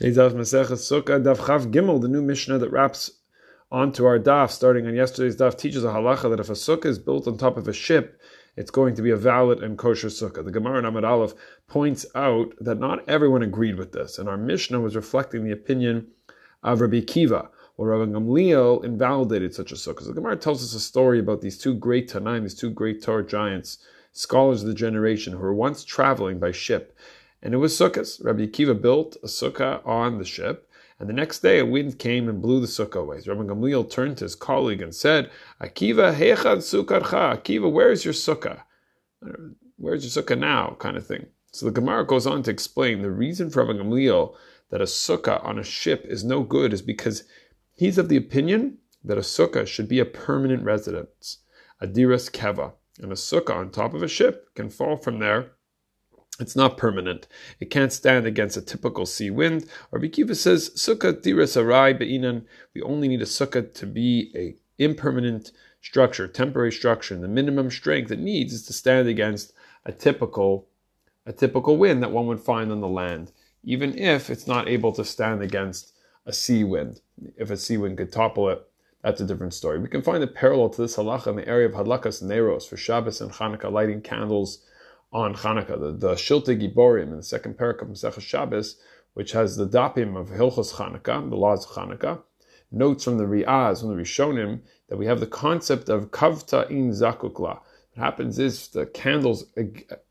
Gimel, the new Mishnah that wraps onto our daf, starting on yesterday's daf, teaches a halacha that if a sukkah is built on top of a ship, it's going to be a valid and kosher sukkah. The Gemara in Amud Aleph points out that not everyone agreed with this, and our Mishnah was reflecting the opinion of Rabbi Akiva, or Rabbi Gamliel invalidated such a sukkah. So the Gemara tells us a story about these two great Tanaim, these two great Torah giants, scholars of the generation, who were once traveling by ship and it was Sukkos. Rabbi Akiva built a sukkah on the ship, and the next day a wind came and blew the sukkah away. Rabbi Gamliel turned to his colleague and said, Akiva, heichan sukkascha. Akiva, where's your sukkah? Uh, where's your sukkah now? Kind of thing. So the Gemara goes on to explain the reason for Rabbi Gamliel that a sukkah on a ship is no good is because he's of the opinion that a sukkah should be a permanent residence, a diras keva, and a sukkah on top of a ship can fall from there it's not permanent. It can't stand against a typical sea wind. Rabbi Akiva says, Sukkah diras arai be'inan. We only need a sukkah to be a impermanent structure, temporary structure. And the minimum strength it needs is to stand against a typical, a typical wind that one would find on the land, even if it's not able to stand against a sea wind. If a sea wind could topple it, that's a different story. We can find a parallel to this halacha in the area of hadlakas neros for Shabbos and Hanukkah, lighting candles on Hanukkah, the, the Shilte Giborim in the second parak of Masechah Shabbos, which has the dapim of Hilchos Hanukkah, the laws of Hanukkah, notes from the Riaz, from the Rishonim, that we have the concept of kavta in zakukla. What happens is the candles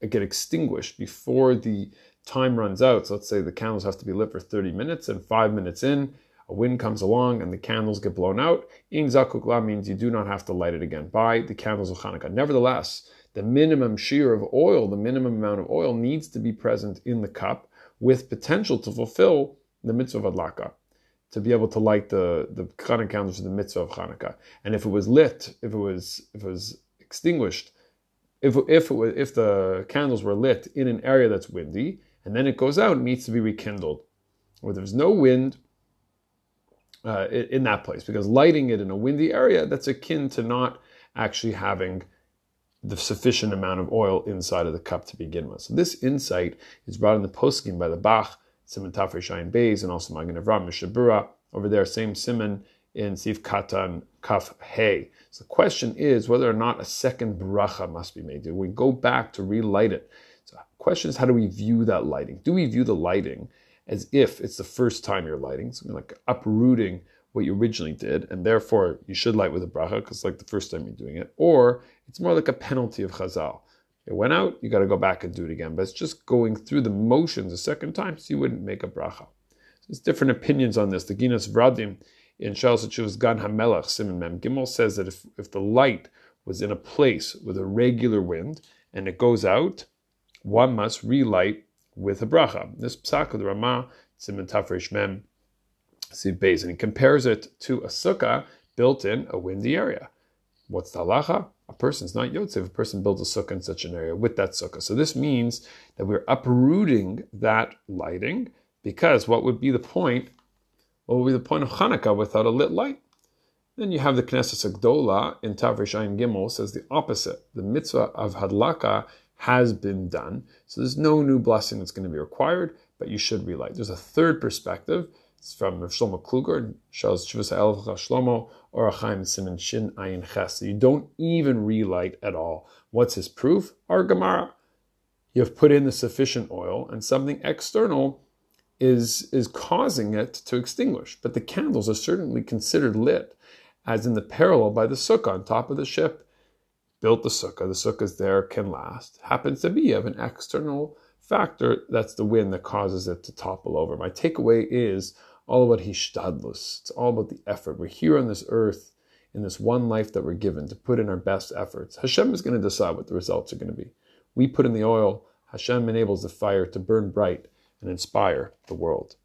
get extinguished before the time runs out. So let's say the candles have to be lit for 30 minutes, and five minutes in, a wind comes along and the candles get blown out. In zakukla means you do not have to light it again by the candles of Hanukkah. Nevertheless, the minimum shiur of oil, the minimum amount of oil needs to be present in the cup with potential to fulfill the mitzvah of adlaka, to be able to light the, the Hanukkah candles for the mitzvah of Hanukkah. And if it was lit, if it was if it was extinguished, if if it was, if the candles were lit in an area that's windy and then it goes out, it needs to be rekindled. Where there's no wind uh, in that place, because lighting it in a windy area that's akin to not actually having the sufficient amount of oil inside of the cup to begin with. So this insight is brought in the poskim by the Bach, Simon Tafre Beis, and also Magen Avram Mishnah Berurah. Over there, same Simon in Sif Katan Kaf Hey. So the question is whether or not a second bracha must be made. Do we go back to relight it? So the question is how do we view that lighting? Do we view the lighting as if it's the first time you're lighting, something like uprooting what you originally did, and therefore you should light with a bracha because like the first time you're doing it, or it's more like a penalty of chazal. It went out, you got to go back and do it again, but it's just going through the motions a second time, so you wouldn't make a bracha. So there's different opinions on this. The Ginas Vradim in Shal Gan Hamelach Simon Mem Gimel says that if, if the light was in a place with a regular wind and it goes out, one must relight with a bracha. This psak of the Ramah, Simon Tafresh Mem, Siv Beis, and he compares it to a sukkah built in a windy area. What's the halacha? A person's not yotzev. A person builds a sukkah in such an area with that sukkah. So this means that we're uprooting that lighting because what would be the point? What would be the point of Hanukkah without a lit light? Then you have the Knesset Hagedolah in Taf Reish Ayin Gimel says the opposite. The mitzvah of Hadlaka has been done. So there's no new blessing that's going to be required, but you should relight. There's a third perspective it's from Shlomo Kluger, shows Shivas Elv Shlomo, Orach Chaim Siman Shin Ayin Ches. So you don't even relight at all. What's his proof? Our Gemara. You have put in the sufficient oil, and something external is, is causing it to extinguish. But the candles are certainly considered lit, as in the parallel by the sukkah on top of the ship. Built the sukkah, the sukkah's there, can last. Happens to be of an external factor, that's the wind that causes it to topple over. My takeaway is all about hishtadlus. It's all about the effort. We're here on this earth in this one life that we're given to put in our best efforts. Hashem is going to decide what the results are going to be. We put in the oil, Hashem enables the fire to burn bright and inspire the world.